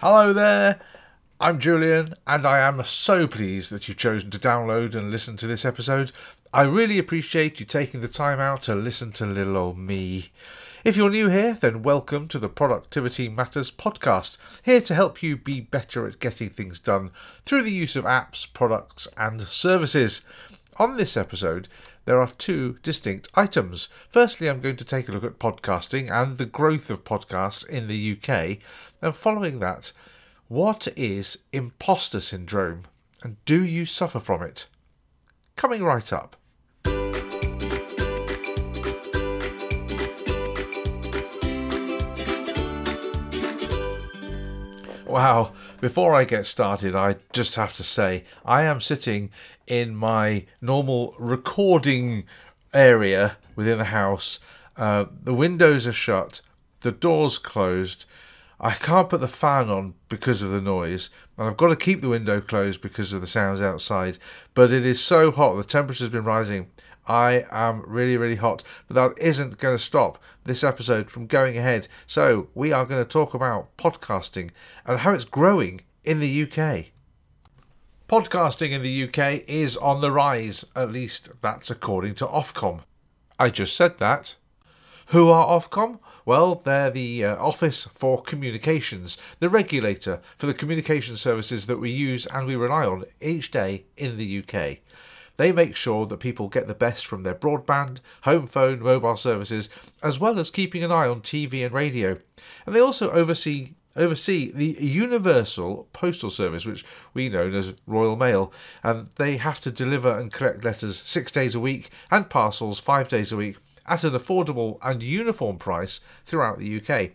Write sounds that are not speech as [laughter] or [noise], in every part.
Hello there, I'm Julian, and I am so pleased that you've chosen to download and listen to this episode. I really appreciate you taking the time out to listen to little old me. If you're new here, then welcome to the Productivity Matters podcast, here to help you be better at getting things done through the use of apps, products, and services. On this episode, there are two distinct items. Firstly, I'm going to take a look at podcasting and the growth of podcasts in the UK, and following that, what is imposter syndrome and do you suffer from it? Coming right up. Wow, before I get started, I just have to say I am sitting in my normal recording area within the house. Uh, the windows are shut, the door's closed, I can't put the fan on because of the noise, and I've got to keep the window closed because of the sounds outside. But it is so hot, the temperature's been rising. I am really, really hot, but that isn't going to stop this episode from going ahead. So, we are going to talk about podcasting and how it's growing in the UK. Podcasting in the UK is on the rise, at least that's according to Ofcom. I just said that. Who are Ofcom? Well, they're the uh, Office for Communications, the regulator for the communication services that we use and we rely on each day in the UK. They make sure that people get the best from their broadband, home phone, mobile services, as well as keeping an eye on TV and radio. And they also oversee oversee the Universal Postal Service, which we know as Royal Mail, and they have to deliver and collect letters six days a week and parcels five days a week at an affordable and uniform price throughout the UK.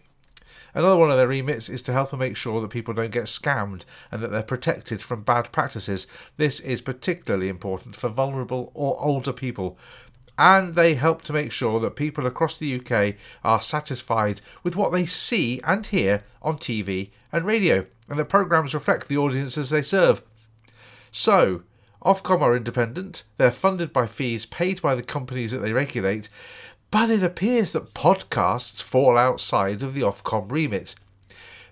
Another one of their remits is to help and make sure that people don't get scammed and that they're protected from bad practices. This is particularly important for vulnerable or older people. And they help to make sure that people across the UK are satisfied with what they see and hear on TV and radio, and that programmes reflect the audiences they serve. So, Ofcom are independent, they're funded by fees paid by the companies that they regulate, but it appears that podcasts fall outside of the Ofcom remit.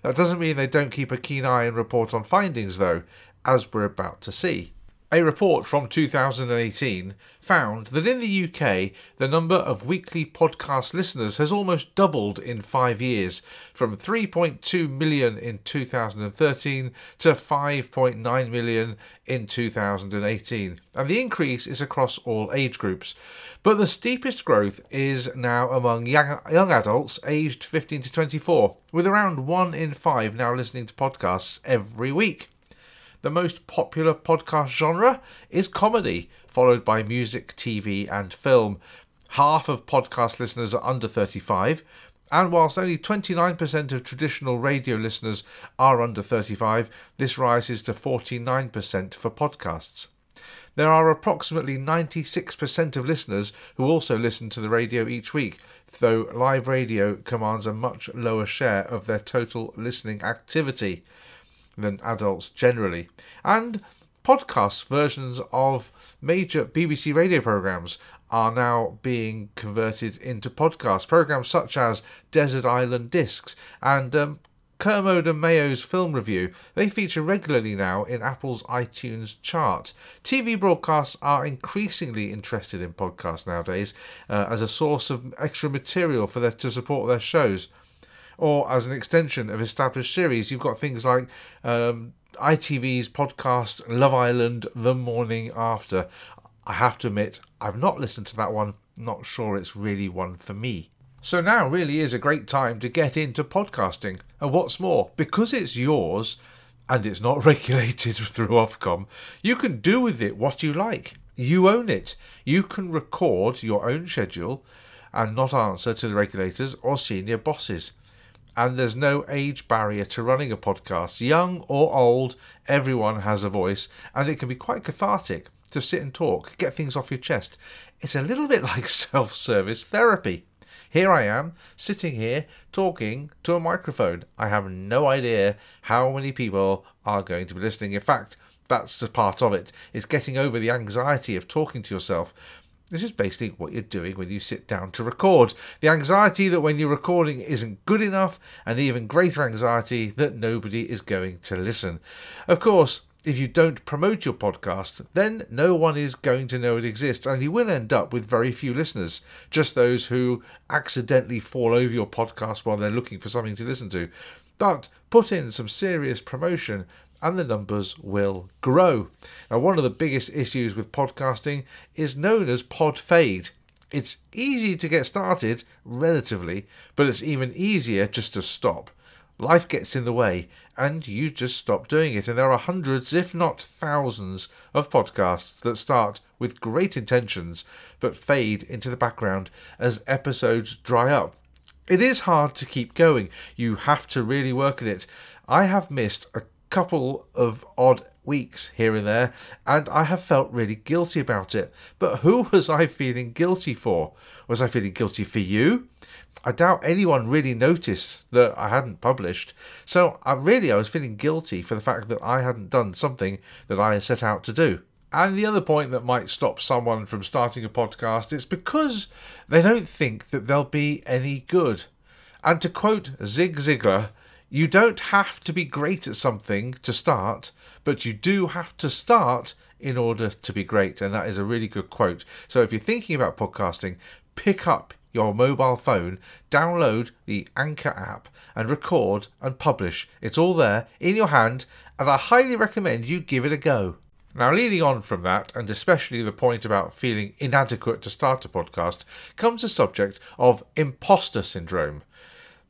That doesn't mean they don't keep a keen eye and report on findings, though, as we're about to see. A report from 2018 found that in the UK, the number of weekly podcast listeners has almost doubled in five years, from 3.2 million in 2013 to 5.9 million in 2018. And the increase is across all age groups. But the steepest growth is now among young, young adults aged 15 to 24, with around one in five now listening to podcasts every week. The most popular podcast genre is comedy, followed by music, TV, and film. Half of podcast listeners are under 35, and whilst only 29% of traditional radio listeners are under 35, this rises to 49% for podcasts. There are approximately 96% of listeners who also listen to the radio each week, though live radio commands a much lower share of their total listening activity than adults generally. And podcast versions of major BBC radio programmes are now being converted into podcasts. Programmes such as Desert Island Discs and um, Kermode and Mayo's film review. They feature regularly now in Apple's iTunes chart. TV broadcasts are increasingly interested in podcasts nowadays uh, as a source of extra material for their, to support their shows or as an extension of established series. You've got things like um, ITV's podcast Love Island The Morning After. I have to admit, I've not listened to that one, not sure it's really one for me. So now really is a great time to get into podcasting. And what's more, because it's yours and it's not [laughs] regulated through Ofcom, you can do with it what you like. You own it. You can record your own schedule and not answer to the regulators or senior bosses and there's no age barrier to running a podcast. Young or old, everyone has a voice, and it can be quite cathartic to sit and talk, get things off your chest. It's a little bit [laughs] like self service therapy. Here I am, sitting here, talking to a microphone. I have no idea how many people are going to be listening. In fact, that's just part of it. It's getting over the anxiety of talking to yourself This is basically what you're doing when you sit down to record. The anxiety that when you're recording isn't good enough, and even greater anxiety that nobody is going to listen. Of course, if you don't promote your podcast, then no one is going to know it exists, and you will end up with very few listeners, just those who accidentally fall over your podcast while they're looking for something to listen to. But put in some serious promotion, and the numbers will grow. Now, one of the biggest issues with podcasting is known as pod fade. It's easy to get started, relatively, but it's even easier just to stop. Life gets in the way, and you just stop doing it. And there are hundreds, if not thousands, of podcasts that start with great intentions but fade into the background as episodes dry up. It is hard to keep going. You have to really work at it. I have missed a couple of odd weeks here and there, and I have felt really guilty about it. But who was I feeling guilty for? Was I feeling guilty for you? I doubt anyone really noticed that I hadn't published. So I really I was feeling guilty for the fact that I hadn't done something that I had set out to do. And the other point that might stop someone from starting a podcast is because they don't think that they'll be any good. And to quote Zig Ziglar, you don't have to be great at something to start, but you do have to start in order to be great. And that is a really good quote. So if you're thinking about podcasting, pick up your mobile phone, download the Anchor app, and record and publish. It's all there in your hand, and I highly recommend you give it a go. Now, leading on from that, and especially the point about feeling inadequate to start a podcast, comes the subject of imposter syndrome.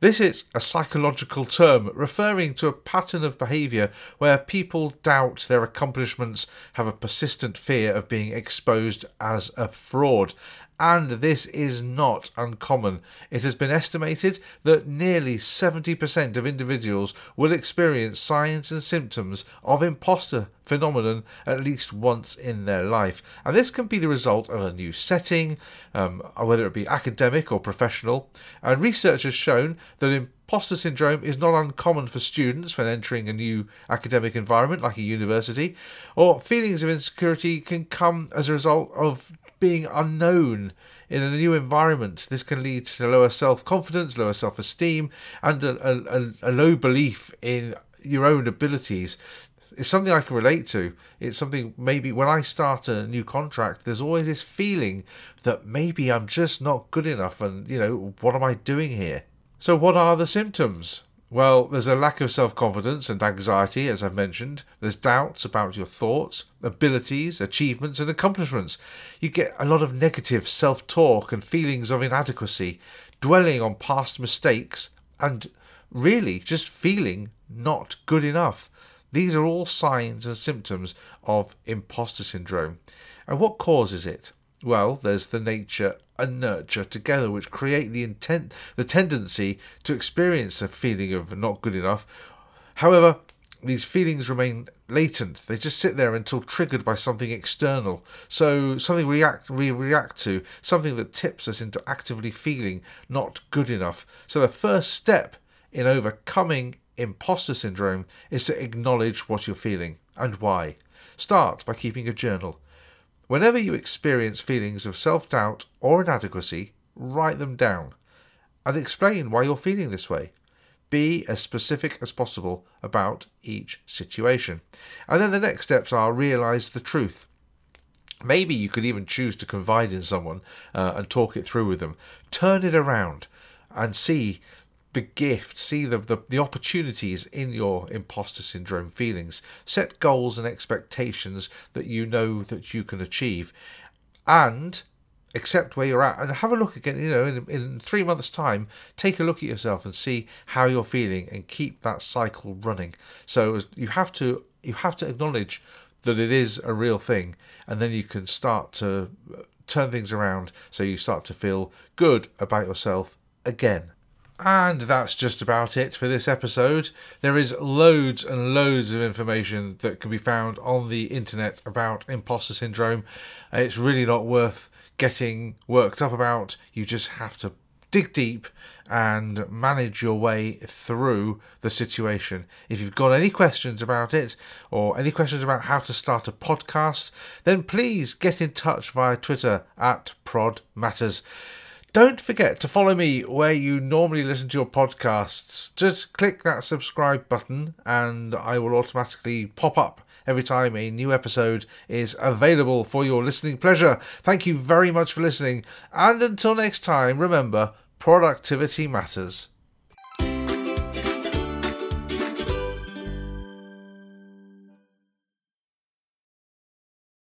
This is a psychological term referring to a pattern of behaviour where people doubt their accomplishments, have a persistent fear of being exposed as a fraud, and this is not uncommon. It has been estimated that nearly 70% of individuals will experience signs and symptoms of imposter phenomenon at least once in their life. And this can be the result of a new setting, um, whether it be academic or professional. And research has shown that imposter syndrome is not uncommon for students when entering a new academic environment like a university, or feelings of insecurity can come as a result of being unknown in a new environment. This can lead to lower self confidence, lower self esteem, and a, a, a, low belief in your own abilities. It's something I can relate to. It's something maybe when I start a new contract, there's always this feeling that maybe I'm just not good enough, and you know, what am I doing here? So, what are the symptoms? Well, there's a lack of self confidence and anxiety, as I've mentioned. There's doubts about your thoughts, abilities, achievements, and accomplishments. You get a lot of negative self talk and feelings of inadequacy, dwelling on past mistakes, and really just feeling not good enough. These are all signs and symptoms of imposter syndrome. And what causes it? Well, there's the nature and nurture together, which create the intent, the tendency to experience a feeling of not good enough. However, these feelings remain latent. They just sit there until triggered by something external. So something we react we react to, something that tips us into actively feeling not good enough. So the first step in overcoming imposter syndrome is to acknowledge what you're feeling and why. Start by keeping a journal. Whenever you experience feelings of self doubt or inadequacy, write them down and explain why you're feeling this way. Be as specific as possible about each situation. And then the next steps are realize the truth. Maybe you could even choose to confide in someone uh, and talk it through with them. Turn it around and see the gift, see the, the, the opportunities in your imposter syndrome feelings. Set goals and expectations that you know that you can achieve. And accept where you're at and have a look again you know in, in three months time take a look at yourself and see how you're feeling and keep that cycle running so you have to you have to acknowledge that it is a real thing and then you can start to uh, turn things around so you start to feel good about yourself again and that's just about it for this episode. There is loads and loads of information that can be found on the internet about imposter syndrome. It's really not worth getting worked up about. You just have to dig deep and manage your way through the situation. If you've got any questions about it or any questions about how to start a podcast, then please get in touch via Twitter at Prod Matters. Don't forget to follow me where you normally listen to your podcasts. Just click that subscribe button and I will automatically pop up every time a new episode is available for your listening pleasure. Thank you very much for listening, and until next time, remember productivity matters.